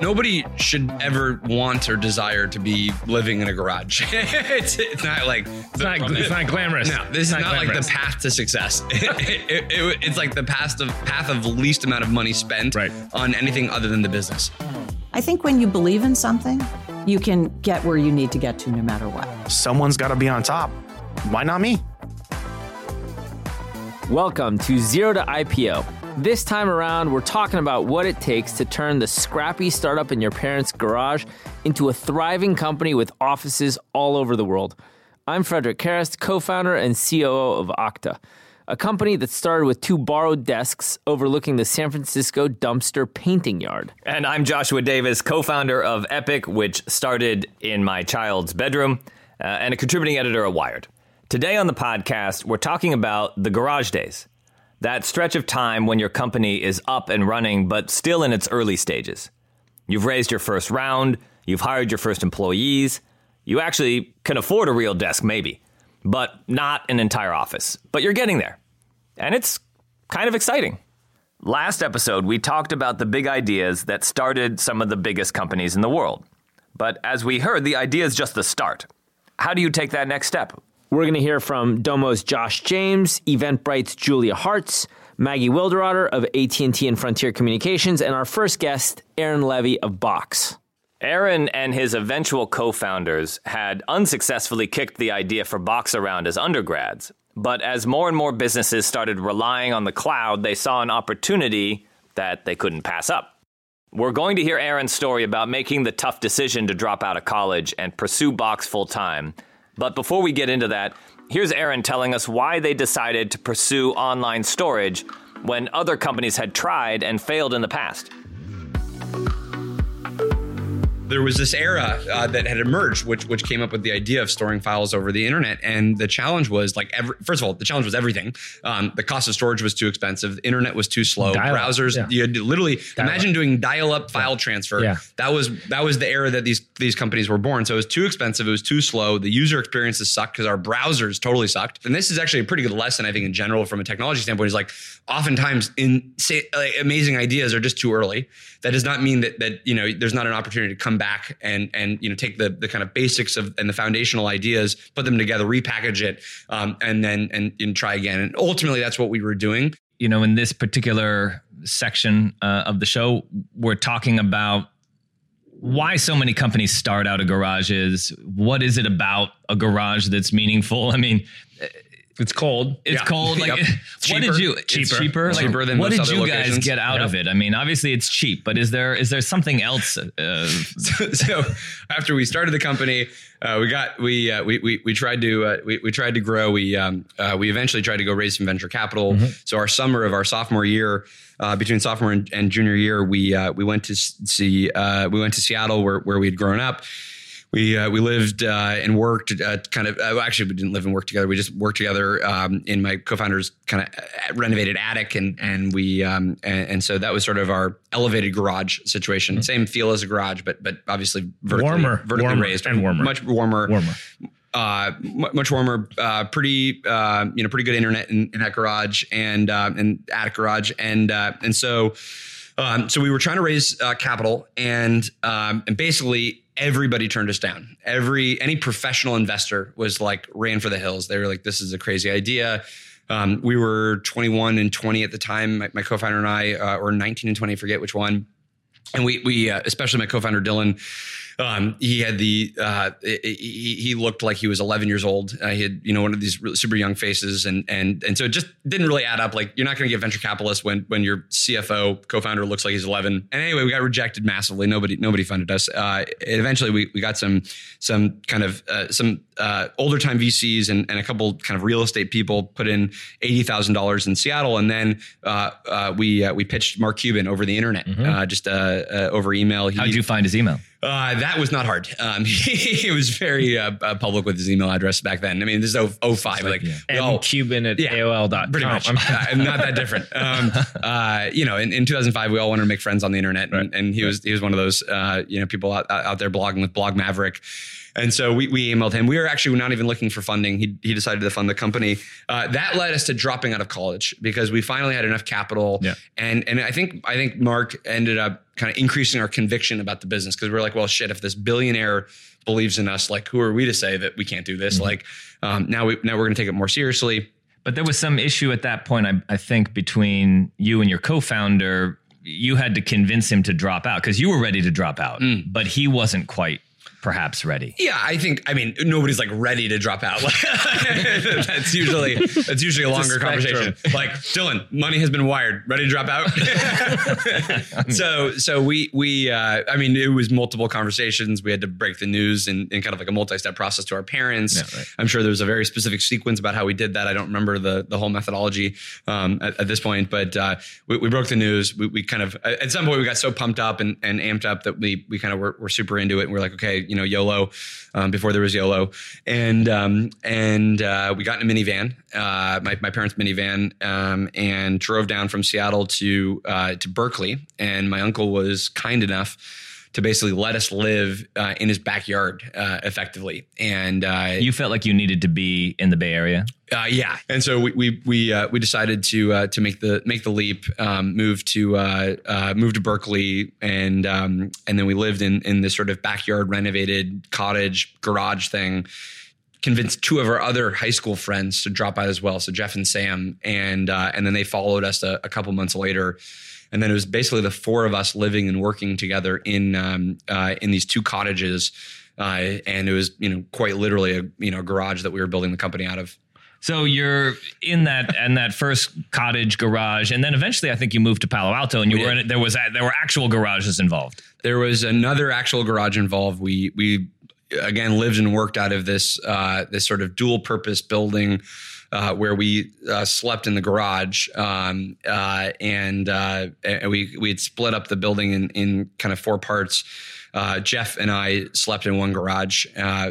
nobody should ever want or desire to be living in a garage. it's, it's not like It's not, it's not glamorous. no, this is It's not, like the path to success. It- it- it- it's like the path of path of least amount of money spent Right. on anything other than the business. I think when you believe in something, you can get where you need to get to no matter what. Someone's got to be on top. Why not me? Welcome to Zero to IPO. This time around, we're talking about what it takes to turn the scrappy startup in your parents' garage into a thriving company with offices all over the world. I'm Frederic Kerrest, co founder and COO of Okta, a company that started with two borrowed desks overlooking the San Francisco dumpster painting yard. And I'm Joshua Davis, co founder of Epic, which started in my child's bedroom, uh, and a contributing editor at Wired. Today on the podcast, we're talking about the garage days. That stretch of time when your company is up and running, but still in its early stages. You've raised your first round, you've hired your first employees, you actually can afford a real desk, maybe, but not an entire office. But you're getting there. And it's kind of exciting. Last episode, we talked about the big ideas that started some of the biggest companies in the world. But as we heard, the idea is just the start. How do you take that next step? We're going to hear from Domo's Josh James, Eventbrite's Julia Hartz, Maggie Wilderotter of AT&T and Frontier Communications, and our first guest, Aaron Levie of Box. Aaron and his eventual co founders had unsuccessfully kicked the idea for Box around as undergrads. But as more and more businesses started relying on the cloud, they saw an opportunity that they couldn't pass up. We're going to hear Aaron's story about making the tough decision to drop out of college and pursue Box full time. But before we get into that, here's Aaron telling us why they decided to pursue online storage when other companies had tried and failed in the past. There was this era uh, that had emerged, which which came up with the idea of storing files over the internet. And the challenge was like, every, first of all, the challenge was everything. Um, the cost of storage was too expensive. The internet was too slow. Dial-up, Browsers, yeah. you had to literally imagine doing dial-up file transfer. Yeah. That was that was the era that these these companies were born. So it was too expensive. It was too slow. The user experiences sucked because our browsers totally sucked. And this is actually a pretty good lesson, I think, in general from a technology standpoint. Is like oftentimes in say, like, amazing ideas are just too early. That does not mean that that you know there's not an opportunity to come back and and you know take the the kind of basics of and the foundational ideas, put them together, repackage it, um, and then and, and try again. And ultimately, that's what we were doing. you know, in this particular section uh, of the show, we're talking about why so many companies start out of garages. What is it about a garage that's meaningful? I mean, It's cold. it's Yeah. cold. Like, Yep. what Cheaper. did you? Cheaper. cheaper. Like, Cheaper than what did you guys locations. get out of it? I mean, obviously it's cheap, but is there is there something else? Uh, so after we started the company, uh, we got we, uh, we we we tried to uh, we, we tried to grow. We um, uh, we eventually tried to go raise some venture capital. So our summer of our sophomore year, uh, between sophomore and, and junior year, we uh, we went to see uh, we went to Seattle where where we had grown up. We uh, we lived uh, and worked uh, kind of uh, actually we didn't live and work together. We just worked together um, in my co-founder's kind of renovated attic, and and we um, and, and so that was sort of our elevated garage situation. Same feel as a garage, but but obviously vertically, Warmer, vertically warmer, raised and warmer. much warmer, Warmer. uh, mu- much warmer, uh, pretty, uh, you know, pretty good internet in, in that garage and, uh, and attic garage. And, uh, and so, um, so we were trying to raise, uh, capital and, um, and basically everybody turned us down. Every, any professional investor was like, ran for the hills. They were like, this is a crazy idea. Um, we were 21 and 20 at the time, my, my co-founder and I, uh, or 19 and 20, I forget which one and we we uh, especially my co-founder Dylan um, he had the uh, he, he looked like he was 11 years old. Uh, he had you know one of these really super young faces, and and and so it just didn't really add up. Like you're not going to get venture capitalists when when your CFO co-founder looks like he's 11. And anyway, we got rejected massively. Nobody nobody funded us. Uh, eventually, we we got some some kind of uh, some uh, older time VCs and, and a couple kind of real estate people put in eighty thousand dollars in Seattle, and then uh, uh, we uh, we pitched Mark Cuban over the internet, uh, just uh, uh, over email. How'd you find his email? uh, that was not hard. Um, he, was very uh, uh, public with his email address back then. I mean, this is 0- 05. Like, yeah. we all- Cuban at Yeah, AOL.com. pretty much. I'm- not that different. Um, uh, you know, in, in 2005, we all wanted to make friends on the internet, and, and he was he was one of those uh, you know people out, out there blogging with Blog Maverick. And so we, we emailed him. We were actually not even looking for funding. He, he decided to fund the company. Uh, that led us to dropping out of college because we finally had enough capital. Yeah. And and I think I think Mark ended up kind of increasing our conviction about the business because we are like, well, shit, if this billionaire believes in us, like who are we to say that we can't do this? Like um, now we now we're going to take it more seriously. But there was some issue at that point, I, I think, between you and your co-founder. You had to convince him to drop out because you were ready to drop out, but he wasn't quite perhaps ready. Yeah, I think. I mean, nobody's like ready to drop out. that's usually that's usually a longer conversation. Like Dylan, money has been wired. Ready to drop out? so so we we uh, I mean, it was multiple conversations. We had to break the news in, in kind of like a multi-step process to our parents. Yeah, right. I'm sure there was a very specific sequence about how we did that. I don't remember the the whole methodology um, at, at this point, but uh, we, we broke the news. We, we kind of at some point we got so pumped up and, and amped up that we we kind of were, were super into it. And we're like, okay, you know, YOLO um, before there was YOLO, and um, and uh, we got in a minivan, uh, my my parents' minivan, um, and drove down from Seattle to uh, to Berkeley. And my uncle was kind enough to basically let us live uh, in his backyard uh, effectively. And uh, You felt like you needed to be in the Bay Area. uh, yeah, and so we we we, uh, we decided to uh, to make the make the leap, um, move to uh, uh, move to Berkeley, and um, and then we lived in in this sort of backyard renovated cottage garage thing. Convinced two of our other high school friends to drop out as well, so Jeff and Sam, and uh, and then they followed us a, a couple months later. And then it was basically the four of us living and working together in um, uh, in these two cottages, uh, and it was you know quite literally a you know garage that we were building the company out of. So you're in that and that first cottage garage, and then eventually I think you moved to Palo Alto, and you We were in it. There was there were actual garages involved. there was another actual garage involved. We we again lived and worked out of this uh, this sort of dual purpose building uh, where we uh, slept in the garage, um, uh, and, uh, and we we had split up the building in in kind of four parts. Uh, Jeff and I slept in one garage.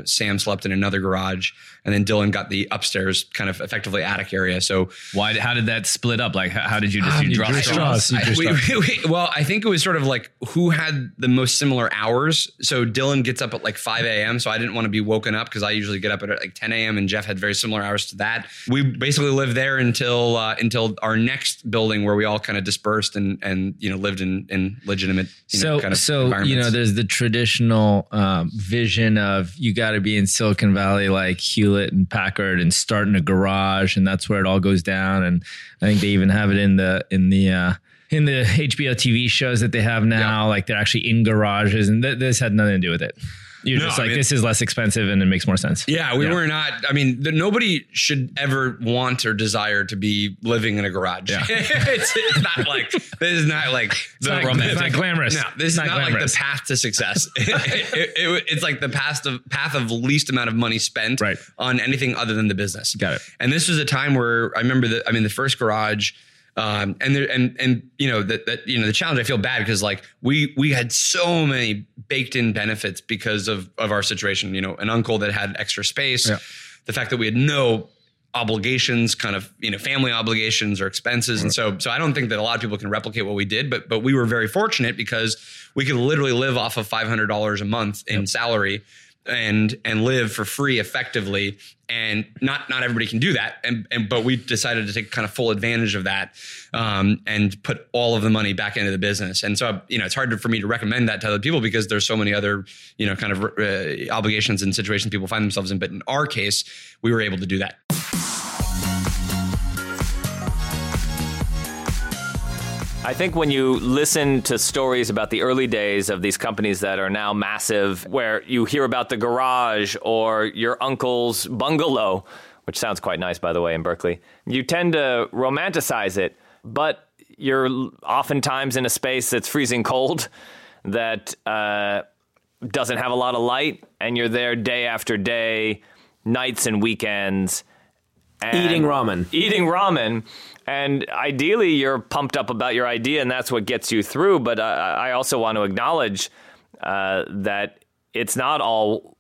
Sam slept in another garage, and then Dylan got the upstairs, kind of effectively attic area. So Why? How did that split up? Like, how, how did you just Um, you drop drew straws? straws. I- drew we- we- well, I think it was sort of like who had the most similar hours. So Dylan gets up at like 5 a.m. So I didn't want to be woken up because I usually get up at like 10 a.m. and Jeff had very similar hours to that. We basically lived there until uh, until our next building where we all kind of dispersed and and you know lived in in legitimate you know, so kind of so you know there's the traditional um, vision of you got to be in silicon valley like hewlett and packard and start in a garage and that's where it all goes down. And i think they even have it in the in the uh in the hbo tv shows that they have now. Like they're actually in garages and th- this had nothing to do with it you're No, just I like mean- this is less expensive and it makes more sense Yeah, we were not. I mean, the, nobody should ever want or desire to be living in a garage. it's, it's not like this is not like the not romantic. It's not glamorous. No, this is Not not, like the path to success. It- it- it- it's like the path of path of least amount of money spent Right. on anything other than the business. Got it. And this was a time where I remember that. I mean, the first garage. Um, and there, and and you know that that you know the challenge. I feel bad because like we we had so many baked in benefits because of of our situation. You know, an uncle that had extra space, the fact that we had no obligations, kind of you know family obligations or expenses, and so so I don't think that a lot of people can replicate what we did. But but we were very fortunate because we could literally live off of five hundred dollars a month in salary and and live for free effectively. And not not everybody can do that. And and but we decided to take kind of full advantage of that um, and put all of the money back into the business. And so you know it's hard for me to recommend that to other people because there's so many other you know kind of uh, obligations and situations people find themselves in. But in our case we were able to do that I think when you listen to stories about the early days of these companies that are now massive, where you hear about the garage or your uncle's bungalow, which sounds quite nice, by the way, in Berkeley, you tend to romanticize it, but you're oftentimes in a space that's freezing cold, that uh, doesn't have a lot of light, and you're there day after day, nights and weekends. Eating ramen. eating ramen and ideally you're pumped up about your idea and that's what gets you through but uh, i also want to acknowledge uh, that it's not all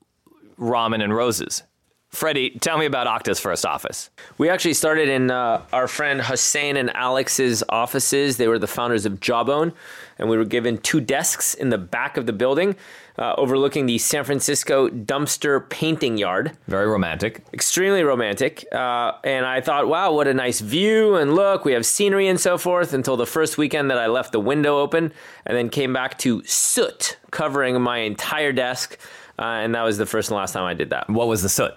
ramen and roses Freddie, tell me about Okta's first office. We actually started in uh, our friend Hosain and Alex's offices. They were the founders of Jawbone, and we were given two desks in the back of the building, uh, overlooking the San Francisco dumpster painting yard. Very romantic. Extremely romantic. Uh, and I thought, wow, what a nice view and look. We have scenery and so forth. Until the first weekend that I left the window open, and then came back to soot covering my entire desk. Uh, and that was the first and last time I did that. What was the soot?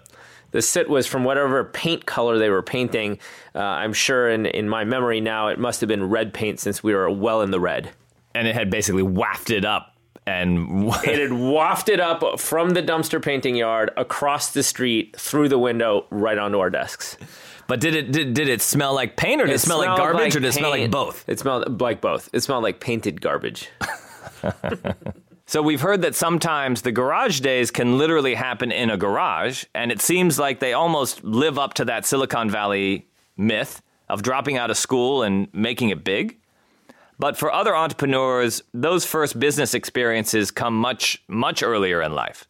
The soot was from whatever paint color they were painting. Uh, I'm sure in, in my memory now, it must have been red paint since we were well in the red. And it had basically wafted up and It had wafted up from the dumpster painting yard across the street through the window right onto our desks. But did it did, did it smell like paint or did it, smell like garbage or did it smell like both? It smelled like both. It smelled like painted garbage. So we've heard that sometimes the garage days can literally happen in a garage, and it seems like they almost live up to that Silicon Valley myth of dropping out of school and making it big. But for other entrepreneurs, those first business experiences come much, much earlier in life.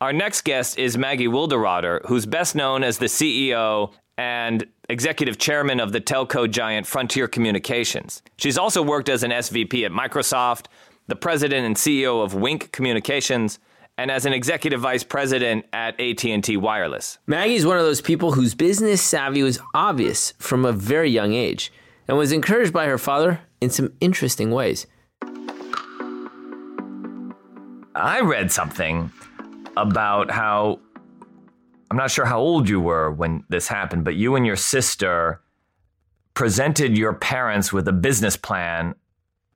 Our next guest is Maggie Wilderotter, who's best known as the CEO and executive chairman of the telco giant Frontier Communications. She's also worked as an SVP at Microsoft, the president and CEO of Wink Communications, and as an executive vice president at AT&T Wireless. Maggie's one of those people whose business savvy was obvious from a very young age and was encouraged by her father in some interesting ways. I read something about how I'm not sure how old you were when this happened, but you and your sister presented your parents with a business plan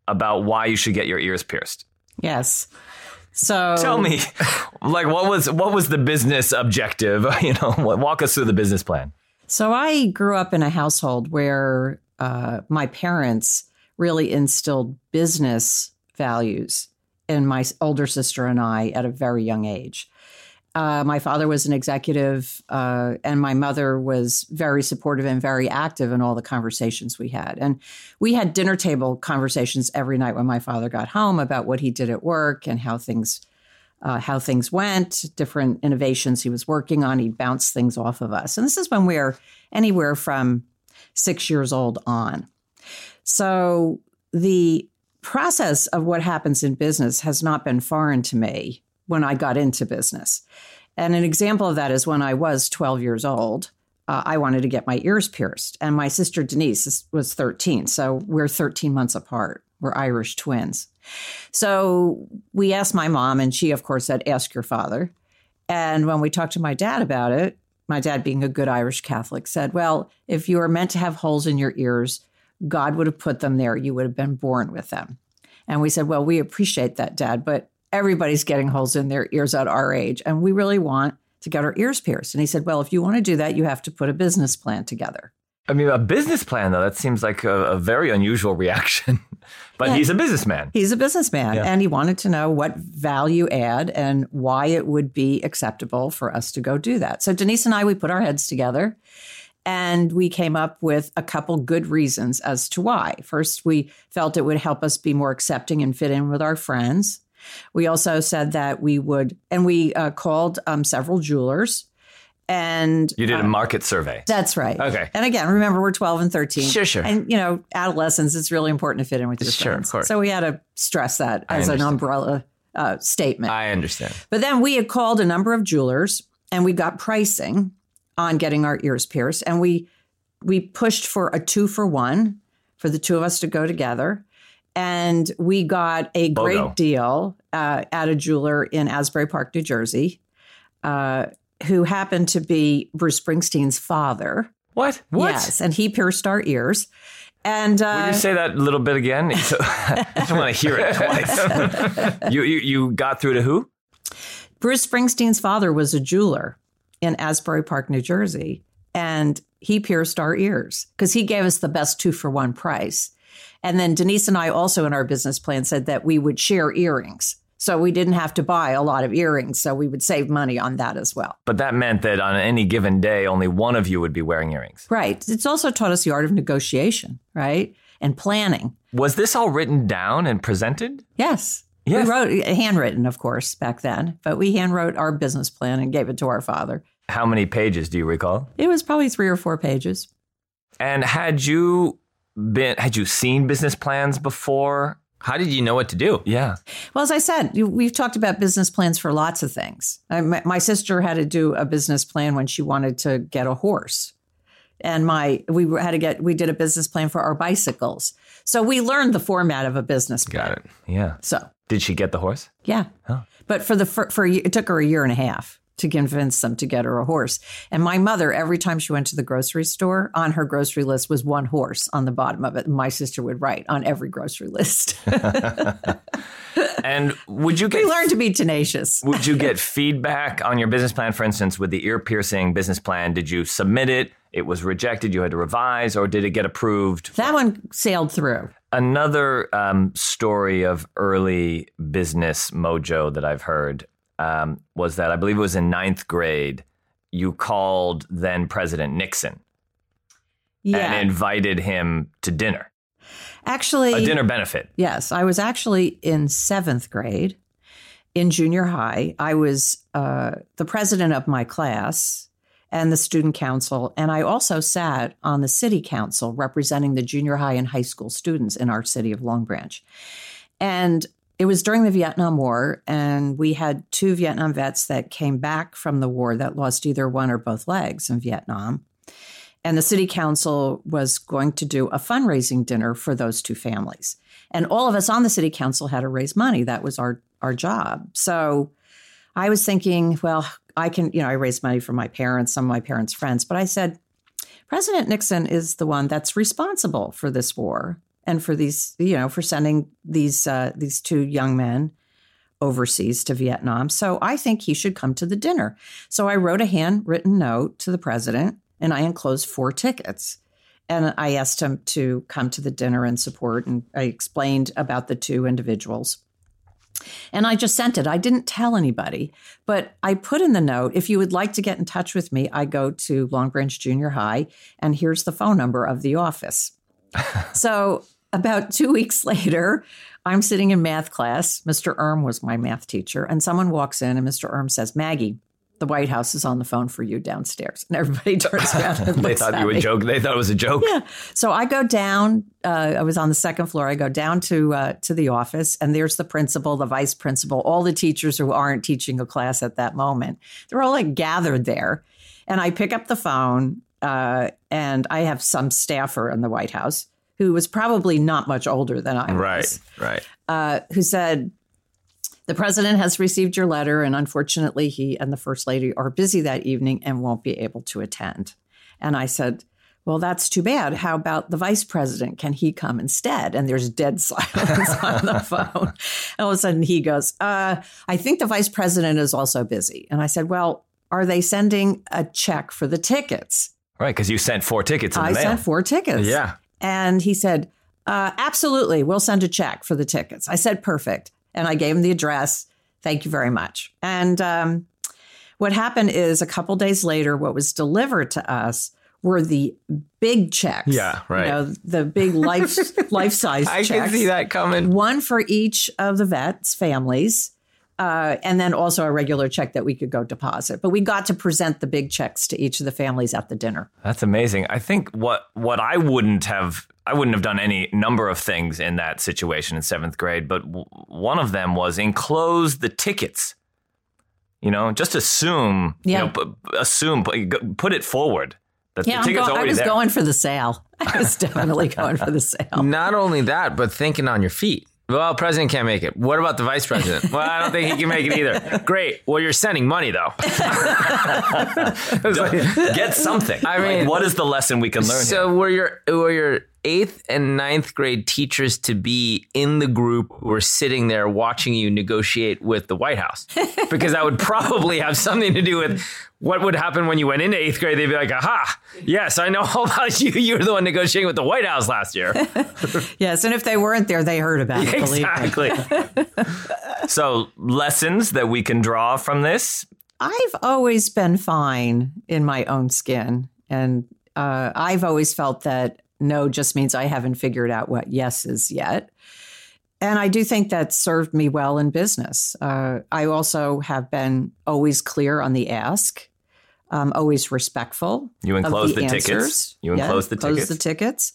about why you should get your ears pierced. Yes. So Tell me, like what was what was the business objective? You know, walk us through the business plan. So I grew up in a household where uh, my parents really instilled business values in my older sister and I at a very young age. Uh, my father was an executive, uh, and my mother was very supportive and very active in all the conversations we had. And we had dinner table conversations every night when my father got home about what he did at work and how things uh, how things went, different innovations he was working on. He'd bounce things off of us. And this is when we were anywhere from six years old on. So the process of what happens in business has not been foreign to me when I got into business. And an example of that is when I was 12 years old, uh, I wanted to get my ears pierced. And my sister Denise is- was 13. So we're 13 months apart. We're Irish twins. So we asked my mom, and she, of course, said, Ask your father. And when we talked to my dad about it, my dad, being a good Irish Catholic, said, Well, if you are meant to have holes in your ears, God would have put them there. You would have been born with them. And we said, Well, we appreciate that, Dad, but everybody's getting holes in their ears at our age. And we really want to get our ears pierced. And he said, Well, if you want to do that, you have to put a business plan together. I mean, a business plan though that seems like a, a very unusual reaction. but Yeah. he's a businessman. He's a businessman Yeah. and he wanted to know what value add and why it would be acceptable for us to go do that. So Denise and I, we put our heads together and we came up with a couple good reasons as to why. First, we felt it would help us be more accepting and fit in with our friends. We also said that we would, and we uh, called um, several jewelers. And You did uh, a market survey. that's right. Okay. And again, remember we're 12 and 13. Sure, sure. And you know, adolescents, it's really important to fit in with your Sure, of course. So we had to stress that as an umbrella uh, statement. I understand. but then we had called a number of jewelers and we got pricing on getting our ears pierced, and we we pushed for a two for one for the two of us to go together. And we got a great BOGO. deal uh, at a jeweler in Asbury Park, New Jersey, uh, who happened to be Bruce Springsteen's father. What? What? Yes, and he pierced our ears. And uh, Would you say that a little bit again? I just want to hear it twice. you, you you got through to who? Bruce Springsteen's father was a jeweler in Asbury Park, New Jersey, and he pierced our ears because he gave us the best two for one price. And then Denise and I also in our business plan said that we would share earrings. So we didn't have to buy a lot of earrings. So we would save money on that as well. But that meant that on any given day, only one of you would be wearing earrings. Right. It's also taught us the art of negotiation, right? And planning. Was this all written down and presented? Yes. Yes. We wrote handwritten, of course, back then, but we handwrote our business plan and gave it to our father. How many pages do you recall? It was probably three or four pages. And had you been had you seen business plans before? How did you know what to do? Yeah. Well, as I said, we've talked about business plans for lots of things. I, my, my sister had to do a business plan when she wanted to get a horse, and my we had to get we did a business plan for our bicycles. So we learned the format of a business plan. Got it. Yeah. So Did she get the horse? yeah, but for the for, for it took her a year and a half to convince them to get her a horse. And my mother, every time she went to the grocery store, on her grocery list was one horse on the bottom of it. My sister would write on every grocery list. And would you we learned to be tenacious. would you get feedback on your business plan for instance with the ear piercing business plan? Did you submit it? It was rejected, you had to revise or did it get approved? That one sailed through. Another um, story of early business mojo that I've heard um, was that I believe it was in ninth grade. You called then President Nixon Yeah. and invited him to dinner, actually, a dinner benefit. Yes, I was actually in seventh grade in junior high. I was uh, the president of my class and the student council. And I also sat on the city council representing the junior high and high school students in our city of Long Branch. And it was during the Vietnam War, and we had two Vietnam vets that came back from the war that lost either one or both legs in Vietnam. And the city council was going to do a fundraising dinner for those two families. And all of us on the city council had to raise money. That was our, our job. So I was thinking, well, I can, you know, I raised money for my parents, some of my parents' friends, but I said, President Nixon is the one that's responsible for this war and for these, you know, for sending these uh, these two young men overseas to Vietnam. So I think he should come to the dinner. So I wrote a handwritten note to the president and I enclosed four tickets. And I asked him to come to the dinner and support. And I explained about the two individuals. And I just sent it. I didn't tell anybody, but I put in the note if you would like to get in touch with me, I go to Long Branch Junior High, and here's the phone number of the office. so about two weeks later, I'm sitting in math class. Mr. Erm was my math teacher, and someone walks in, and Mr. Erm says, Maggie, the White House is on the phone for you downstairs. And everybody turns around and They thought at you were joke. They thought it was a joke. Yeah. So I go down. Uh, I was on the second floor. I go down to uh, to the office, and there's the principal, the vice principal, all the teachers who aren't teaching a class at that moment. They're all like gathered there, and I pick up the phone, uh, and I have some staffer in the White House who was probably not much older than I was right. Right. Uh, who said, The president has received your letter, and unfortunately, he and the first lady are busy that evening and won't be able to attend. And I said, Well, that's too bad. How about the vice president? Can he come instead? And there's dead silence on the phone. And all of a sudden, he goes, uh, I think the vice president is also busy. And I said, Well, are they sending a check for the tickets? Right, because you sent four tickets in the I mail. sent four tickets. Yeah. And he said, uh, absolutely, we'll send a check for the tickets. I said, perfect. And I gave him the address. Thank you very much. And um, what happened is a couple days later, what was delivered to us were the big checks. Yeah, right. You know, the big life life size I checks. can see that coming. One for each of the vets' families. Uh, and then also a regular check that we could go deposit. But we got to present the big checks to each of the families at the dinner. That's amazing. I think what what I wouldn't have I wouldn't have done any number of things in that situation in seventh grade, but w- one of them was enclose the tickets. You know, just assume. Yeah. You know, p- assume. Put, put it forward. That Yeah, the I'm ticket's go- I was there. going for the sale. I was definitely going for the sale. Not only that, but thinking on your feet. Well, president can't make it. What about the vice president? well, I don't think he can make it either. Great. Well, you're sending money though. Like- Get something. I Like, mean- what is the lesson we can learn? here? so were your were your eighth and ninth grade teachers to be in the group who were sitting there watching you negotiate with the White House? Because that would probably have something to do with what would happen when you went into eighth grade. They'd be like, "Aha! Yes, I know all about you. You were the one negotiating with the White House last year." Yes, and if they weren't there, they heard about it. Exactly. so lessons that we can draw from this. I've always been fine in my own skin, and uh, I've always felt that no just means I haven't figured out what yes is yet. And I do think that served me well in business. Uh, I also have been always clear on the ask. um, always respectful. You enclosed the answers. tickets? You Yeah, enclosed the closed tickets? the tickets.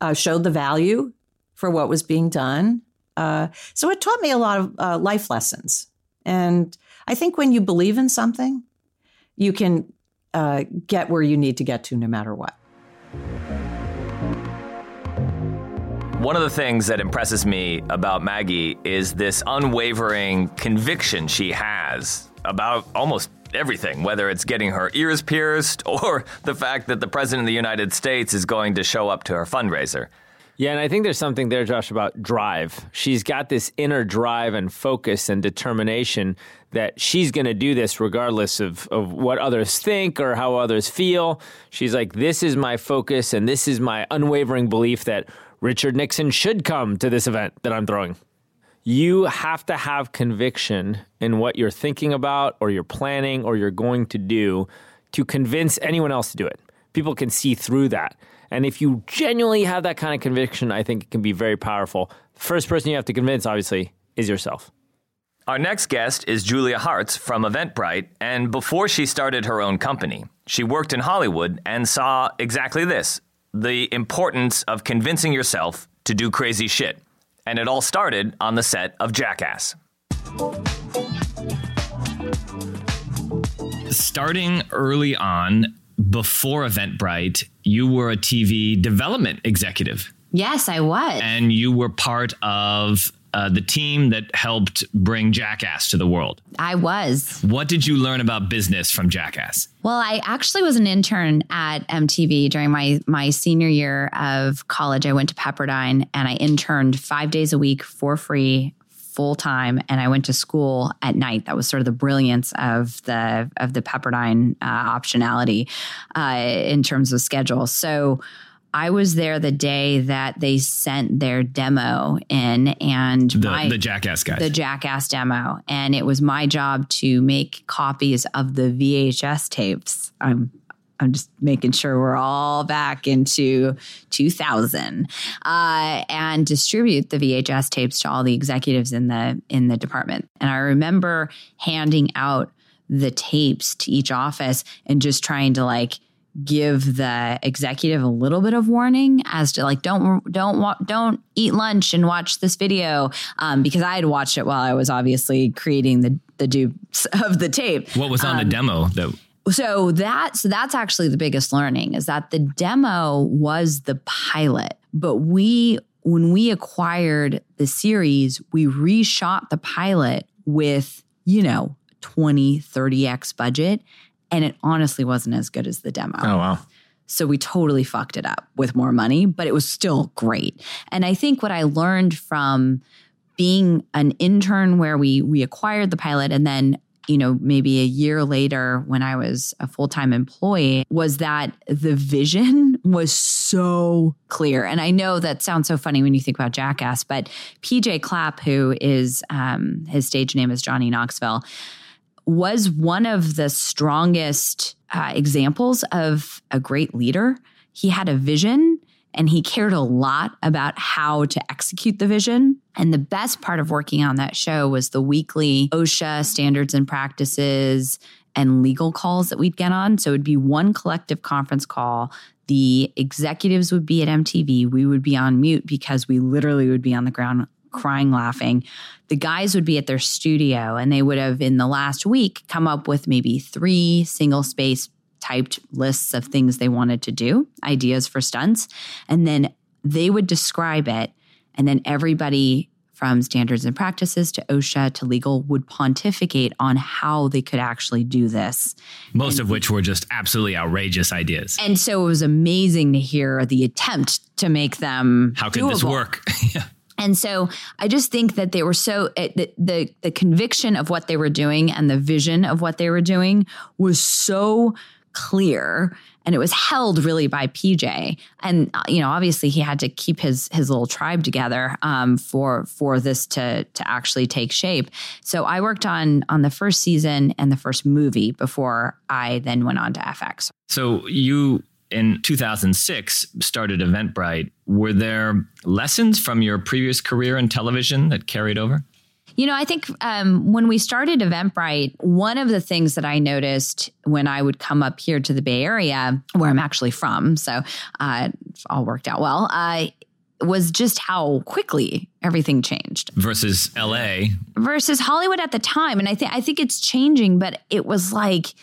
Uh, showed the value for what was being done. Uh, so it taught me a lot of uh, life lessons. And I think when you believe in something, you can uh, get where you need to get to no matter what. One of the things that impresses me about Maggie is this unwavering conviction she has about almost everything, whether it's getting her ears pierced or the fact that the President of the United States is going to show up to her fundraiser. Yeah, and I think there's something there, Josh, about drive. She's got this inner drive and focus and determination that she's going to do this regardless of, of what others think or how others feel. She's like, this is my focus and this is my unwavering belief that Richard Nixon should come to this event that I'm throwing. You have to have conviction in what you're thinking about or you're planning or you're going to do to convince anyone else to do it. People can see through that. And if you genuinely have that kind of conviction, I think it can be very powerful. First person you have to convince, obviously, is yourself. Our next guest is Julia Hartz from Eventbrite, and before she started her own company, she worked in Hollywood and saw exactly this the importance of convincing yourself to do crazy shit. And it all started on the set of Jackass. Starting early on, before Eventbrite, you were a TV development executive Yes, I was. and you were part of uh, the team that helped bring Jackass to the world. I was. What did you learn about business from Jackass? Well, I actually was an intern at MTV during my my senior year of college. I went to Pepperdine and I interned five days a week for free, full time, and I went to school at night. That was sort of the brilliance of the of the Pepperdine uh, optionality uh, in terms of schedule. So. I was there the day that they sent their demo in, and The, my, the Jackass guys. the Jackass demo, and it was my job to make copies of the VHS tapes. I'm I'm just making sure we're all back into 2000 uh, and distribute the VHS tapes to all the executives in the in the department. And I remember handing out the tapes to each office and just trying to like give the executive a little bit of warning as to like don't don't wa- don't eat lunch and watch this video um, because I had watched it while I was obviously creating the the dupes of the tape. what was on Um, the demo? That So that so that's actually the biggest learning is that the demo was the pilot, but we when we acquired the series, we reshot the pilot with, you know, 20, 30x budget and it honestly wasn't as good as the demo. Oh wow. So we totally fucked it up with more money, but it was still great. And I think what I learned from being an intern where we we acquired the pilot and then you know maybe a year later when I was a full-time employee was that the vision was so clear. And I know that sounds so funny when you think about Jackass, but PJ Clapp who is um, his stage name is Johnny Knoxville was one of the strongest uh, examples of a great leader. He had a vision and he cared a lot about how to execute the vision. And the best part of working on that show was the weekly OSHA standards and practices and legal calls that we'd get on. So it'd be one collective conference call. The executives would be at MTV. We would be on mute because we literally would be on the ground crying, laughing. The guys would be at their studio and they would have, in the last week, come up with maybe three single space typed lists of things they wanted to do, ideas for stunts. And then they would describe it. And then everybody from standards and practices to OSHA to legal would pontificate on how they could actually do this. most of which were just absolutely outrageous ideas. And so it was amazing to hear the attempt to make them. How could this work? yeah. And so I just think that they were so the, the the conviction of what they were doing and the vision of what they were doing was so clear and it was held really by PJ and uh, you know obviously he had to keep his his little tribe together um, for for this to to actually take shape. So I worked on on the first season and the first movie before I then went on to FX. So you in 2006 started Eventbrite. Were there lessons from your previous career in television that carried over? You know, I think um, when we started Eventbrite, one of the things that I noticed when I would come up here to the Bay Area, where I'm actually from, so uh, it all worked out well, uh, was just how quickly everything changed Versus LA. versus Hollywood at the time. And I think I think it's changing, but it was like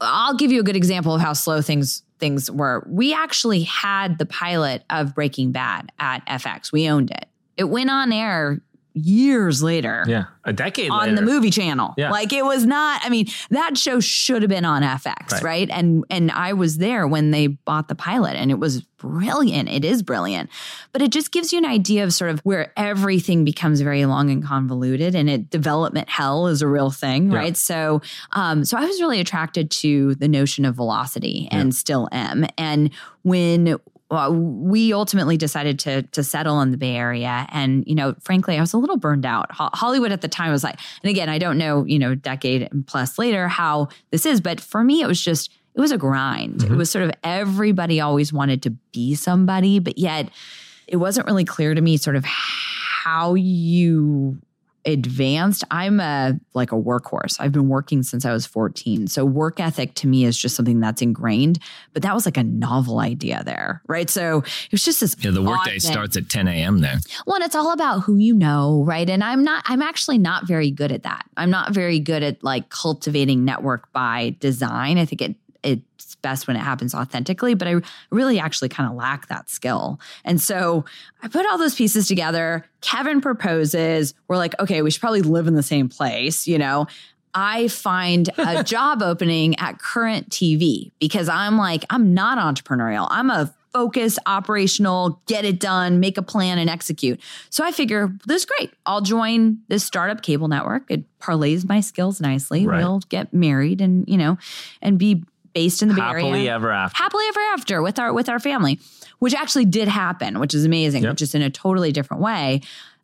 I'll give you a good example of how slow things things were. We actually had the pilot of Breaking Bad at FX. We owned it. It went on air years later Yeah, a decade on later. the movie channel. Yeah. Like it was not, I mean, that show should have been on FX, Right. right. And and I was there when they bought the pilot and it was brilliant. It is brilliant. But it just gives you an idea of sort of where everything becomes very long and convoluted and it development hell is a real thing, Yeah. right? So um so I was really attracted to the notion of velocity and still am. And when well, we ultimately decided to to settle in the Bay Area, and you know, frankly, I was a little burned out. Ho- Hollywood at the time was like, and again, I don't know, you know, decade and plus later how this is, but for me, it was just it was a grind. It mm-hmm. was sort of everybody always wanted to be somebody, but yet it wasn't really clear to me sort of how you advanced i'm a like a workhorse i've been working since i was 14 so work ethic to me is just something that's ingrained but that was like a novel idea there right so it was just this Yeah, the workday starts at 10 a.m. there. Well, and it's all about who you know, right? And I'm not, I'm actually not very good at that. I'm not very good at like cultivating network by design. I think it, best when it happens authentically, but I really actually kind of lack that skill. And so I put all those pieces together. Kevin proposes. We're like, okay, we should probably live in the same place, you know? I find a job opening at current TV because I'm like, I'm not entrepreneurial. I'm a focused, operational, get it done, make a plan and execute. So I figure this is great. I'll join this startup cable network. It parlays my skills nicely. Right. We'll get married and, you know, and be based in the Bay Area. Happily ever after. happily ever after with our with our family, which actually did happen, which is amazing, Yep. just in a totally different way.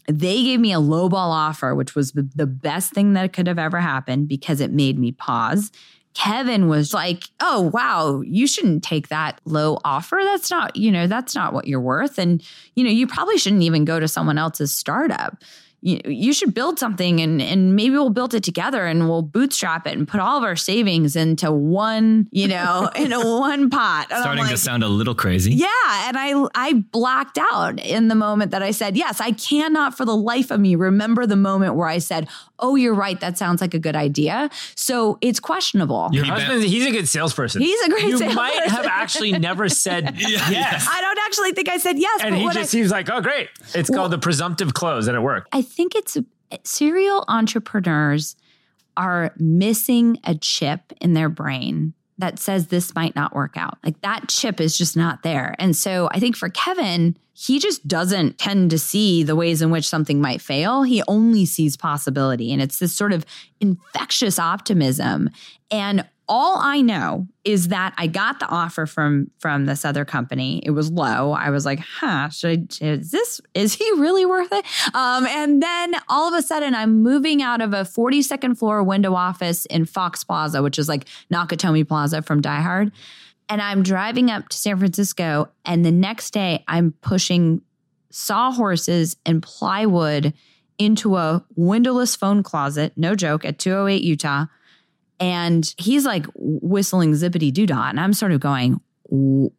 They gave me a lowball offer, which was the, the best thing that could have ever happened because it made me pause. Kevin was like, "Oh wow, you shouldn't take that low offer. That's not, you know, that's not what you're worth, and you know, you probably shouldn't even go to someone else's startup." You, you should build something and and maybe we'll build it together and we'll bootstrap it and put all of our savings into one, you know, into one pot. And I'm Starting to sound a little crazy. yeah, and I I blacked out in the moment that I said yes. I cannot for the life of me remember the moment where I said, "Oh, you're right. That sounds like a good idea." So it's questionable. Your He bet- husband, he's a good salesperson. He's a great You salesperson. might have actually never said yes. I don't actually think I said yes, And but he just, I, he was like, oh, great. It's Well- called the presumptive close, and it worked. I think it's eh, serial entrepreneurs are missing a chip in their brain that says this might not work out. Like that chip is just not there. And so I think for Kevin, he just doesn't tend to see the ways in which something might fail. He only sees possibility. And it's this sort of infectious optimism. And all I know is that I got the offer from from this other company. It was low. I was like, "Huh, should I, is this is he really worth it?" Um, and then all of a sudden, I'm moving out of a 42nd floor window office in Fox Plaza, which is like Nakatomi Plaza from Die Hard, and I'm driving up to San Francisco. And the next day, I'm pushing sawhorses and plywood into a windowless phone closet. No joke, at 208 Utah and he's like whistling zippity doo dah, and I'm sort of going.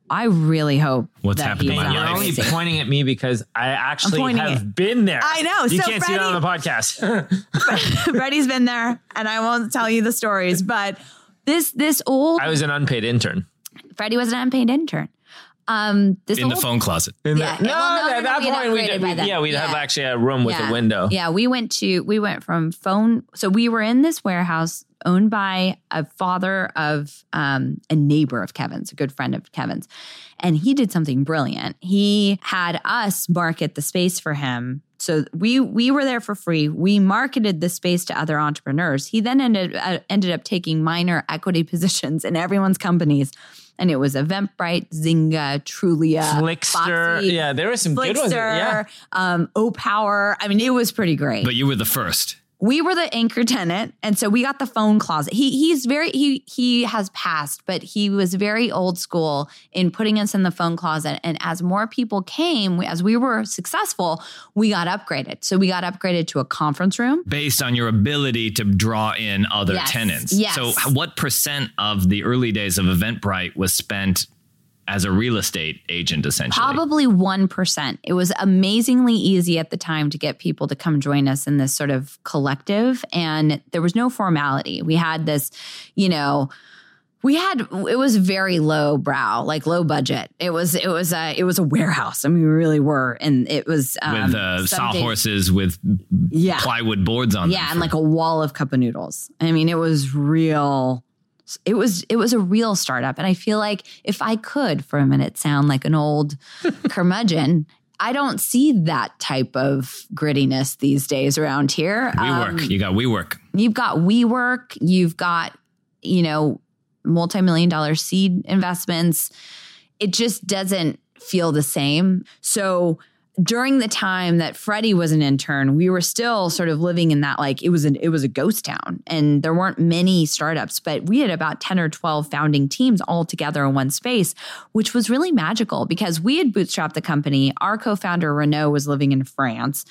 I really hope What's that happened he's You're only pointing at me because I actually have it. been there. I know. You So can't see that on the podcast. Freddie's been there, and I won't tell you the stories, but this this old I was an unpaid intern. Freddie was an unpaid intern. Um, this In the phone closet. In Yeah, the- no, well, no, no, at no, that we point we did. by we- then. yeah, we'd have actually a room with Yeah. a window. Yeah, we went to we went from phone. So we were in this warehouse owned by a father of um, a neighbor of Kevin's, a good friend of Kevin's, and he did something brilliant. He had us market the space for him. So we we were there for free. We marketed the space to other entrepreneurs. He then ended uh, ended up taking minor equity positions in everyone's companies. And it was Eventbrite, Zynga, Trulia, Flixster. Foxy, Yeah, there were some good ones. Flixster, Yeah. um, Opower. I mean, it was pretty great. But you were the first. We were the anchor tenant and so we got the phone closet he he's very he he has passed but he was very old school in putting us in the phone closet and as more people came as we were successful we got upgraded so we got upgraded to a conference room Based on your ability to draw in other Yes, tenants. yes. So, what percent of the early days of Eventbrite was spent as a real estate agent, essentially? Probably 1%. It was amazingly easy at the time to get people to come join us in this sort of collective. And there was no formality. We had this, you know, we had it was very low brow like low budget it was it was a it was a warehouse i mean we really were and it was um, with uh, some days- sawhorses with Yeah. plywood boards on them. yeah and for- like a wall of cup of noodles i mean it was real it was it was a real startup and i feel like if i could for a minute sound like an old curmudgeon i don't see that type of grittiness these days around here we Um, work. You got WeWork. you've got WeWork, you've got, you know, multi-million dollar seed investments. It just doesn't feel the same. So during the time that Freddie was an intern, we were still sort of living in that like it was an it was a ghost town and there weren't many startups, but we had about 10 or 12 founding teams all together in one space, which was really magical because we had bootstrapped the company. Our co-founder Renaud was living in France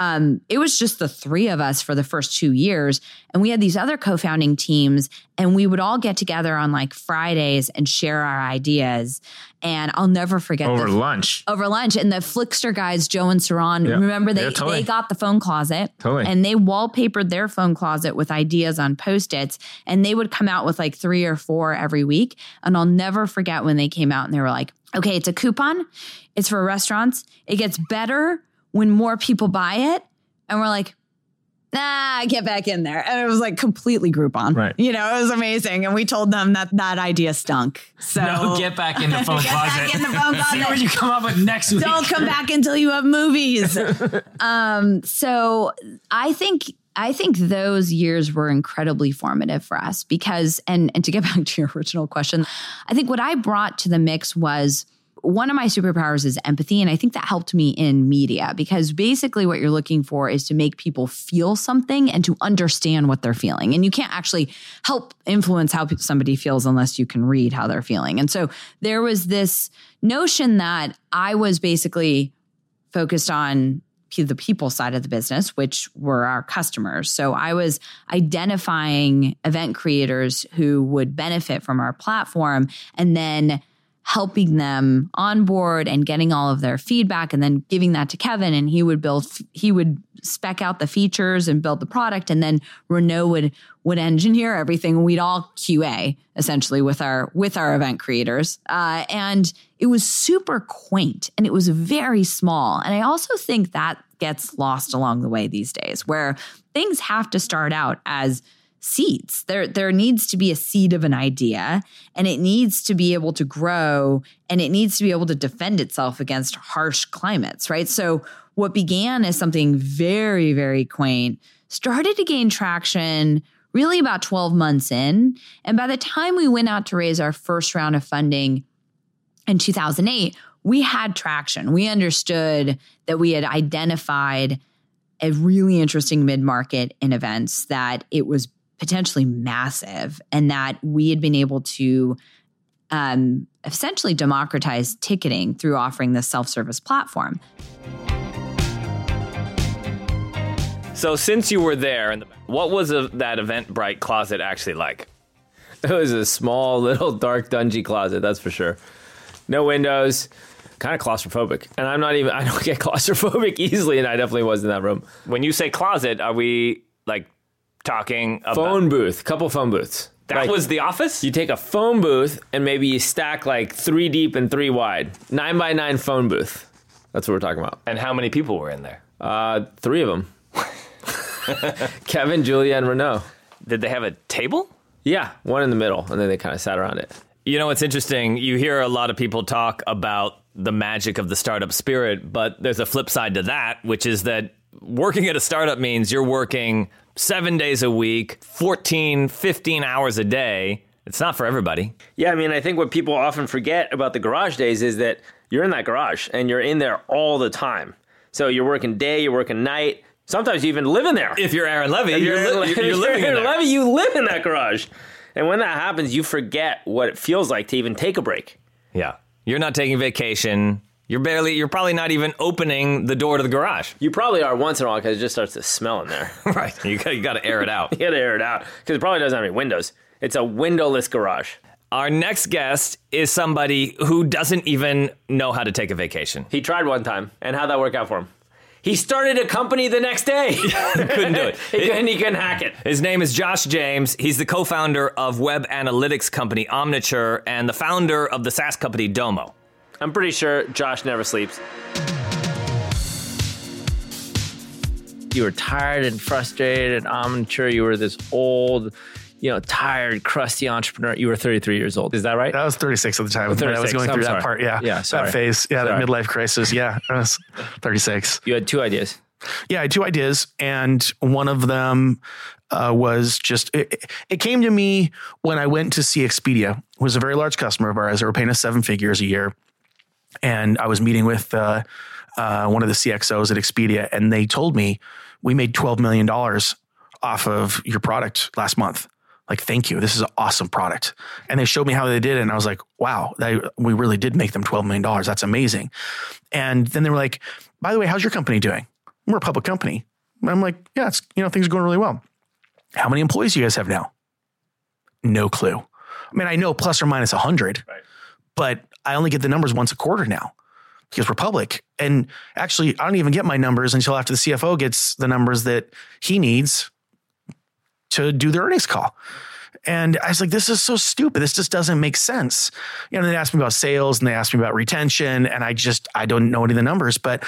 um, it was just the three of us for the first two years. And we had these other co founding teams, and we would all get together on like Fridays and share our ideas. And I'll never forget Over the, lunch. over lunch. And the Flixster guys, Joe and Saran, Yeah. remember they, Yeah, totally. they got the phone closet Totally. and they wallpapered their phone closet with ideas on post its. And they would come out with like three or four every week. And I'll never forget when they came out and they were like, okay, it's a coupon, it's for restaurants. It gets better when more people buy it. And we're like, Nah, get back in there. And it was like completely Groupon. Right. You know, it was amazing. And we told them that that idea stunk. So No, get back in the phone Get closet. back in the phone See what you come up with next week. don't come back until you have movies. um, so I think I think those years were incredibly formative for us because and and to get back to your original question, I think what I brought to the mix was one of my superpowers is empathy. And I think that helped me in media because basically what you're looking for is to make people feel something and to understand what they're feeling. And you can't actually help influence how somebody feels unless you can read how they're feeling. And so there was this notion that I was basically focused on the people side of the business, which were our customers. So I was identifying event creators who would benefit from our platform and then helping them onboard and getting all of their feedback and then giving that to Kevin and he would build he would spec out the features and build the product. And then Renaud would would engineer everything. We'd all QA essentially with our with our event creators. Uh, and it was super quaint and it was very small. And I also think that gets lost along the way these days where things have to start out as seeds. There there needs to be a seed of an idea and it needs to be able to grow and it needs to be able to defend itself against harsh climates, right? So what began as something very very quaint started to gain traction really about 12 months in and by the time we went out to raise our first round of funding in 2008, we had traction. We understood that we had identified a really interesting mid market in events, that it was potentially massive, and that we had been able to um, essentially democratize ticketing through offering this self service platform. So since you were there, what was a, that Eventbrite closet actually like? It was a small, little, dark, dungy closet. That's for sure. No windows. Kind of claustrophobic, and I'm not even. I don't get claustrophobic easily, and I definitely was in that room. When you say closet, are we like talking about Phone booth, couple phone booths. That Like, was the office. You take a phone booth and maybe you stack like three deep and three wide, nine by nine phone booth. That's what we're talking about. and how many people were in there? Uh, three of them. Kevin, Julia, and Renaud. Did they have a table? Yeah, one in the middle, and then they kind of sat around it. You know, it's interesting. You hear a lot of people talk about the magic of the startup spirit, but there's a flip side to that, which is that working at a startup means you're working seven days a week, 14, 15 hours a day. It's not for everybody. Yeah, I mean, I think what people often forget about the garage days is that you're in that garage and you're in there all the time. So you're working day, you're working night. Sometimes you even live in there. If you're Aaron Levie, If you're, you're, li- you're, you're living in there. Levie, you live in that garage. And when that happens, you forget what it feels like to even take a break. Yeah. You're not taking vacation. You're barely, you're probably not even opening the door to the garage. You probably are once in a while because it just starts to smell in there. right. You got, you got to air it out. you gotta air it out because it probably doesn't have any windows. It's a windowless garage. Our next guest is somebody who doesn't even know how to take a vacation. He tried one time, and how'd that work out for him? He started a company the next day. couldn't do it. he, couldn't, he couldn't hack it. His name is Josh James. He's the co-founder of web analytics company Omniture and the founder of the SaaS company Domo. I'm pretty sure Josh never sleeps. You were tired and frustrated. I'm sure you were this old, you know, tired, crusty entrepreneur. You were 33 years old. Is that right? I was 36 at the time. Oh, when I was going I'm through sorry. that part. Yeah. Yeah, sorry. That phase. Yeah. Sorry. That midlife crisis. Yeah. I was 36. You had two ideas. Yeah. I had two ideas. And one of them uh, was just, it, it came to me when I went to see Expedia, who was a very large customer of ours. They were paying us seven figures a year. And I was meeting with uh, uh, one of the CXOs at Expedia, and they told me we made $12 million off of your product last month. Like, thank you. This is an awesome product. And they showed me how they did it. And I was like, wow, they, we really did make them $12 million. That's amazing. And then they were like, by the way, how's your company doing? We're a public company. And I'm like, yeah, it's, you know, things are going really well. How many employees do you guys have now? No clue. I mean, I know plus or minus 100, but I only get the numbers once a quarter now because we're public. And actually, I don't even get my numbers until after the CFO gets the numbers that he needs to do the earnings call. And I was like, this is so stupid. This just doesn't make sense. You know, they asked me about sales and they asked me about retention. And I just, I don't know any of the numbers, but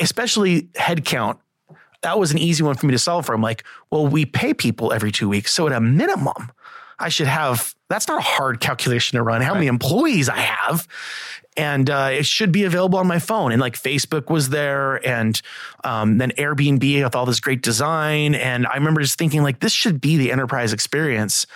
especially headcount, that was an easy one for me to solve for. I'm like, well, we pay people every two weeks. So at a minimum, I should have, that's not a hard calculation to run, how many employees I have. And uh, it should be available on my phone. And like Facebook was there, and um, then Airbnb with all this great design. And I remember just thinking, like, this should be the enterprise experience.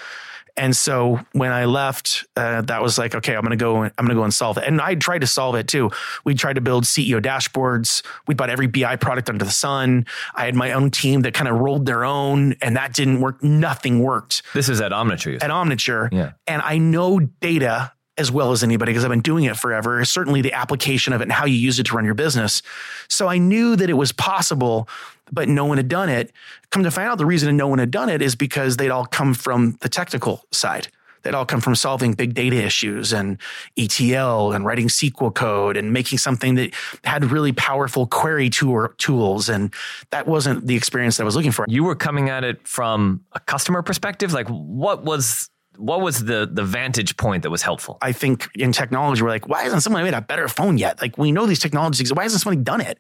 And so when I left, uh, that was like, okay, I'm gonna go. I'm gonna go and solve it. And I tried to solve it too. We tried to build CEO dashboards. We bought every BI product under the sun. I had my own team that kind of rolled their own, and that didn't work. Nothing worked This is at Omniture. at Omniture. Yeah. And I know data as well as anybody because I've been doing it forever. Certainly the application of it and how you use it to run your business. So I knew that it was possible, but no one had done it. Come to find out, the reason no one had done it is because they'd all come from the technical side. They'd all come from solving big data issues and ETL and writing SQL code and making something that had really powerful query tool, tools. And that wasn't the experience that I was looking for. You were coming at it from a customer perspective. Like, what was what was the the vantage point that was helpful? I think in technology, we're like, why hasn't someone made a better phone yet? Like, we know these technologies. Why hasn't somebody done it?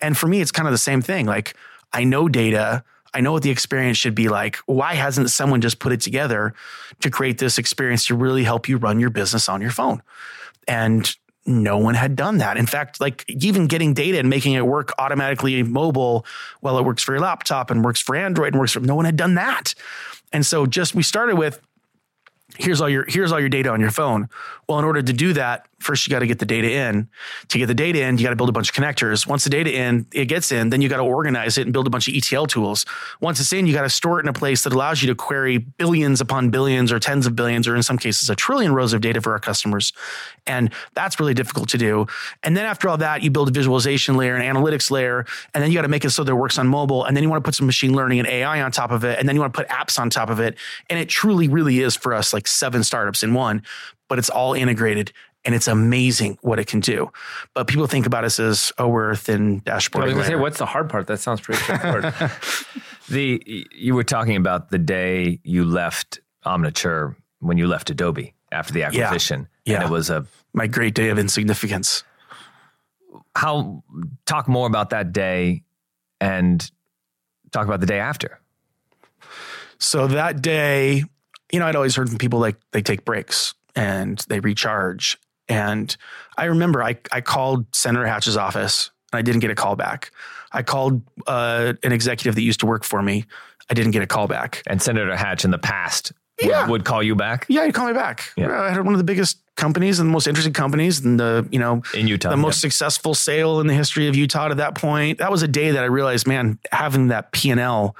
And for me, it's kind of the same thing. Like, I know data. I know what the experience should be like. Why hasn't someone just put it together to create this experience to really help you run your business on your phone? And no one had done that. In fact, like even getting data and making it work automatically mobile, well, it works for your laptop and works for Android and works for no one had done that. And so just we started with here's all your here's all your data on your phone. Well, in order to do that, first you got to get the data in. To get the data in, you got to build a bunch of connectors. Once the data in, it gets in, then you got to organize it and build a bunch of ETL tools. Once it's in, you got to store it in a place that allows you to query billions upon billions or tens of billions or in some cases a trillion rows of data for our customers. And that's really difficult to do. And then after all that, you build a visualization layer, an analytics layer, and then you got to make it so that it works on mobile. And then you want to put some machine learning and AI on top of it. And then you want to put apps on top of it. And it truly, really is for us like seven startups in one, but it's all integrated and it's amazing what it can do. But people think about us as, oh, we're a thin dashboard. I was gonna say, what's the hard part? That sounds pretty straightforward. The you were talking about the day you left Omniture when you left Adobe after the acquisition. Yeah. And it was a My great day of insignificance. how talk more about that day and talk about the day after. So that day, you know, I'd always heard from people like they take breaks and they recharge. And I remember I, I called Senator Hatch's office and I didn't get a call back. I called uh, an executive that used to work for me. I didn't get a call back. And Senator Hatch in the past would, Yeah. would call you back Yeah, you call me back. Yeah. I had one of the biggest companies and the most interesting companies and the, you know, in Utah. the most successful sale in the history of Utah to that point. That was a day that I realized, man, having that P and L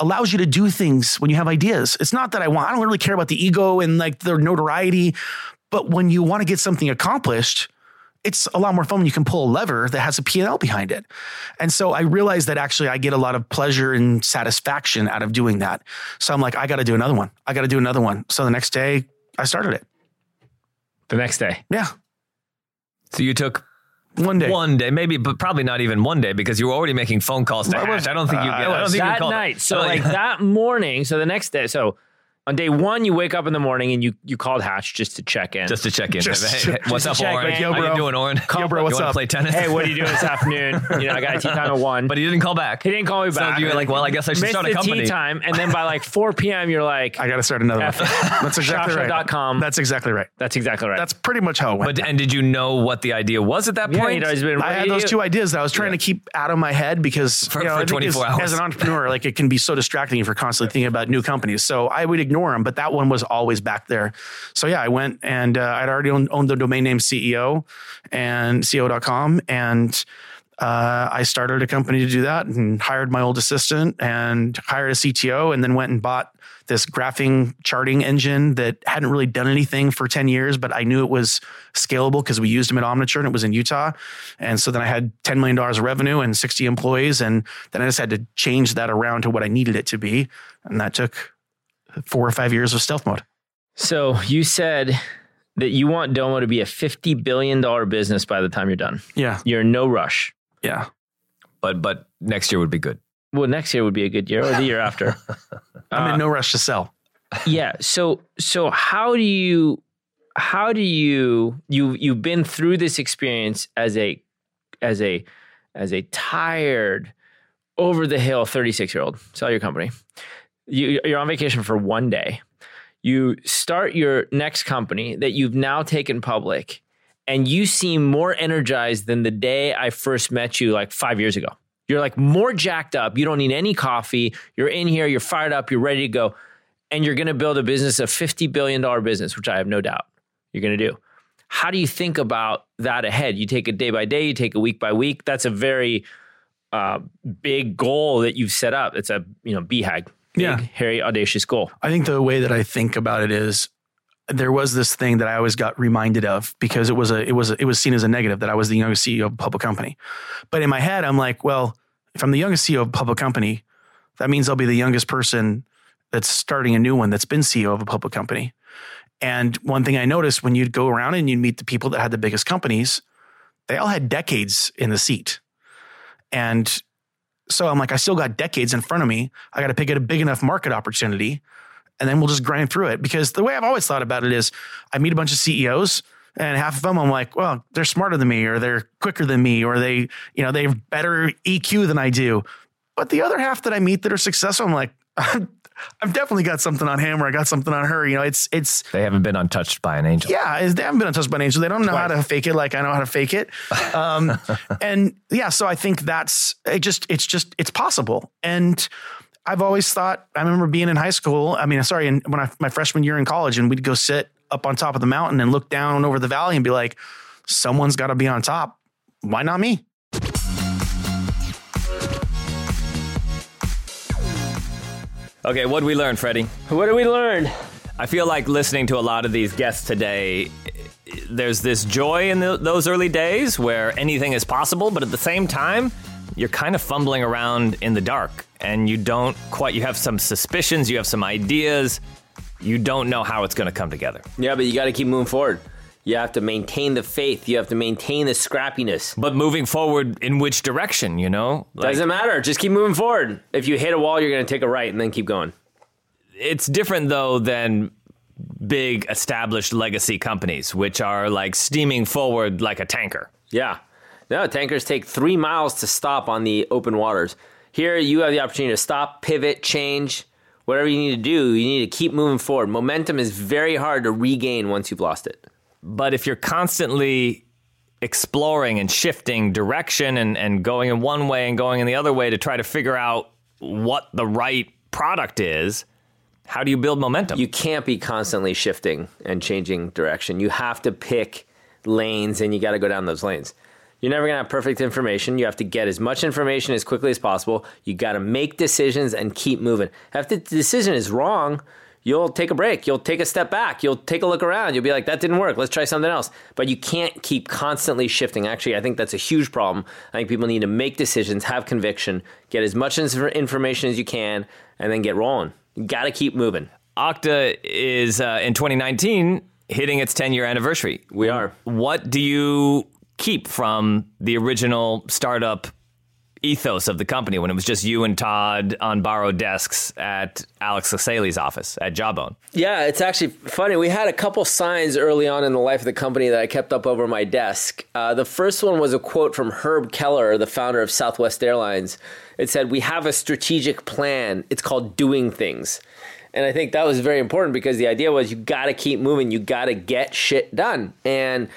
allows you to do things when you have ideas. It's not that I want, I don't really care about the ego and like the notoriety, but when you want to get something accomplished, it's a lot more fun when you can pull a lever that has a P&L behind it. And so I realized that actually I get a lot of pleasure and satisfaction out of doing that. So I'm like, I got to do another one. I got to do another one. So the next day I started it. The next day. Yeah. So you took one day, one day, maybe, but probably not even one day because you were already making phone calls to I was- Hatch. I don't think you. uh, I don't think you that called night. So like that morning. So the next day. So on day one, you wake up in the morning and you you called Hatch just to check in. just to check in. Just- Hey, hey, what's up, just to check Orrin? in. Yo, How you doing, Orrin? Yo, bro, what's you up? Play tennis? hey, what are you doing this afternoon? You know, I got a tee time at one. But he didn't call back. he didn't call me back. So you were like, well, I guess I should Missed start a the company. tee time, and then by like 4 p.m., you're like, I got to start another one. F- That's exactly right. shopshop.com. That's exactly right. That's exactly right. That's pretty much how it went. But and did you know what the idea was at that yeah, point? you know, been. I had those two ideas that I was trying to keep out of my head because For- you know, for 24 as, hours. as an entrepreneur, like it can be so distracting if you're constantly thinking about new companies. So I would ignore them, but that one was always back there. So yeah, I went and uh, I'd already owned, owned the domain name CEO and CEO.com and uh, I started a company to do that and hired my old assistant and hired a CTO and then went and bought this graphing charting engine that hadn't really done anything for 10 years, but I knew it was scalable because we used them at Omniture and it was in Utah. And so then I had $10 million of revenue and 60 employees. And then I just had to change that around to what I needed it to be. And that took four or five years of stealth mode. So you said that you want Domo to be a $50 billion business by the time you're done. Yeah. You're in no rush. Yeah. but but next year would be good. Well, next year would be a good year or the year after. I'm Uh, in no rush to sell. yeah so so how do you how do you you you've been through this experience as a as a as a tired over the hill 36 year old sell your company you, you're on vacation for one day. You start your next company that you've now taken public and you seem more energized than the day i first met you like five years ago. You're like more jacked up. You don't need any coffee. You're in here. You're fired up. You're ready to go. And you're going to build a business, a $50 billion business, which I have no doubt you're going to do. How do you think about that ahead? You take it day by day, you take it week by week. That's a very uh, big goal that you've set up. It's a, you know, BHAG, big, Yeah. hairy, audacious goal. I think the way that I think about it is there was this thing that I always got reminded of because it was a it was a, it was seen as a negative that I was the youngest CEO of a public company. But in my head, I'm like, well, if I'm the youngest CEO of a public company, that means I'll be the youngest person that's starting a new one that's been CEO of a public company. And one thing I noticed when you'd go around and you'd meet the people that had the biggest companies, they all had decades in the seat. And so I'm like, I still got decades in front of me. I got to pick a big enough market opportunity and then we'll just grind through it. Because the way I've always thought about it is I meet a bunch of CEOs and half of them I'm like, well, they're smarter than me or they're quicker than me or they, you know, they have better EQ than I do. But the other half that I meet that are successful, I'm like, I've definitely got something on him or I got something on her. You know, it's, it's, They haven't been untouched by an angel. yeah, it's- they haven't been untouched by an angel. They don't know how to fake it like I know how to fake it. Um, and yeah, so I think that's it. Just it's just it's possible. And I've always thought. I remember being in high school. I mean, sorry, in, when I my freshman year in college, and we'd go sit up on top of the mountain and look down over the valley and be like, someone's got to be on top. Why not me? Okay, what did we learn, Freddie? What did we learn? I feel like listening to a lot of these guests today, there's this joy in the, those early days where anything is possible, but at the same time, you're kind of fumbling around in the dark and you don't quite, you have some suspicions, you have some ideas, you don't know how it's going to come together. Yeah, but you got to keep moving forward. You have to maintain the faith. You have to maintain the scrappiness. But moving forward in which direction, you know? Like, Doesn't matter. Just keep moving forward. If you hit a wall, you're going to take a right and then keep going. it's different though than big established legacy companies, which are like steaming forward like a tanker. Yeah. No, tankers take three miles to stop on the open waters. Here, you have the opportunity to stop, pivot, change, whatever you need to do. You need to keep moving forward. Momentum is very hard to regain once you've lost it. But if you're constantly exploring and shifting direction and, and going in one way and going in the other way to try to figure out what the right product is, How do you build momentum? You can't be constantly shifting and changing direction. You have to pick lanes and you got to go down those lanes. You're never going to have perfect information. You have to get as much information as quickly as possible. You got to make decisions and keep moving. If the decision is wrong, you'll take a break. You'll take a step back. You'll take a look around. You'll be like, that didn't work. Let's try something else. But you can't keep constantly shifting. Actually, I think that's a huge problem. I think people need to make decisions, have conviction, get as much information as you can, and then get rolling. You got to keep moving. Okta is uh, in 2019 hitting its 10 year anniversary. We are. What do you keep from the original startup ethos of the company when it was just you and Todd on borrowed desks at Alex Asseily's office at Jawbone? Yeah, it's actually funny. We had a couple signs early on in the life of the company that I kept up over my desk. Uh, the first one was a quote from Herb Kelleher, the founder of Southwest Airlines. It said, We have a strategic plan. It's called doing things. And I think that was very important because the idea was you got to keep moving, you got to get shit done. And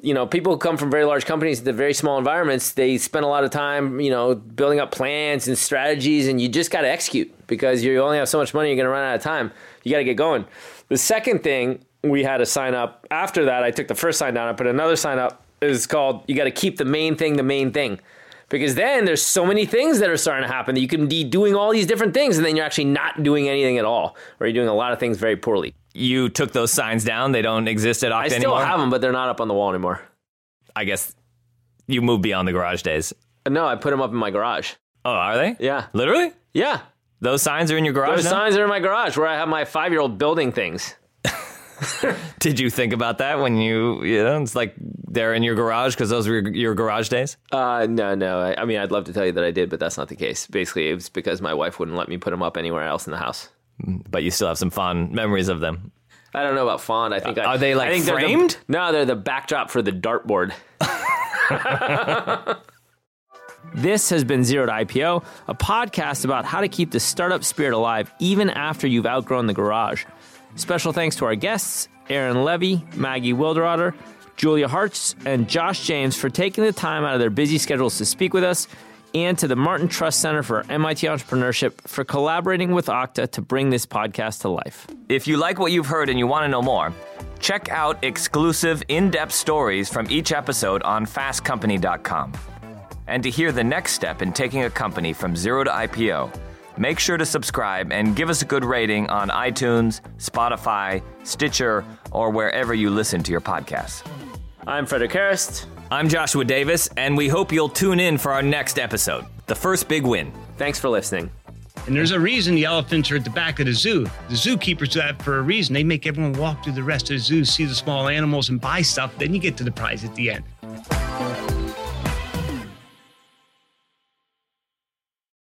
you know, people who come from very large companies to very small environments, they spend a lot of time, you know, building up plans and strategies, and you just got to execute because you only have so much money, you're going to run out of time. You got to get going. The second thing we had to sign up after that, I took the first sign down, I put another sign up. Is called you got to keep the main thing the main thing. Because then there's so many things that are starting to happen that you can be doing all these different things and then you're actually not doing anything at all, or you're doing a lot of things very poorly. You took those signs down. They don't exist at Okta I still anymore. have them, but they're not up on the wall anymore. I guess you moved beyond the garage days. No, I put them up in my garage. Oh, are they? Yeah. Literally? Yeah. Those signs are in your garage Those now? signs are in my garage where I have my five year old building things. Did you think about that when you, you know, it's like they're in your garage because those were your, your garage days? Uh, no, no. I, I mean, I'd love to tell you that I did, but that's not the case. Basically, it was because my wife wouldn't let me put them up anywhere else in the house. But you still have some fond memories of them. I don't know about fond. I think I, Are they, like, I think they're the- framed? no, they're the backdrop for the dartboard. This has been Zero to IPO, a podcast about how to keep the startup spirit alive even after you've outgrown the garage. Special thanks to our guests, Aaron Levie, Maggie Wilderotter, Julia Hartz, and Josh James for taking the time out of their busy schedules to speak with us, and to the Martin Trust Center for MIT Entrepreneurship for collaborating with Okta to bring this podcast to life. If you like what you've heard and you want to know more, check out exclusive in depth stories from each episode on fastcompany.com. And to hear the next step in taking a company from zero to IPO, make sure to subscribe and give us a good rating on iTunes, Spotify, Stitcher, or wherever you listen to your podcasts. I'm Frederic Kerrest. I'm Joshua Davis, and we hope you'll tune in for our next episode, the first big win. Thanks for listening. And there's a reason the elephants are at the back of the zoo. The zookeepers do that for a reason. They make everyone walk through the rest of the zoo, see the small animals, and buy stuff. Then you get to the prize at the end.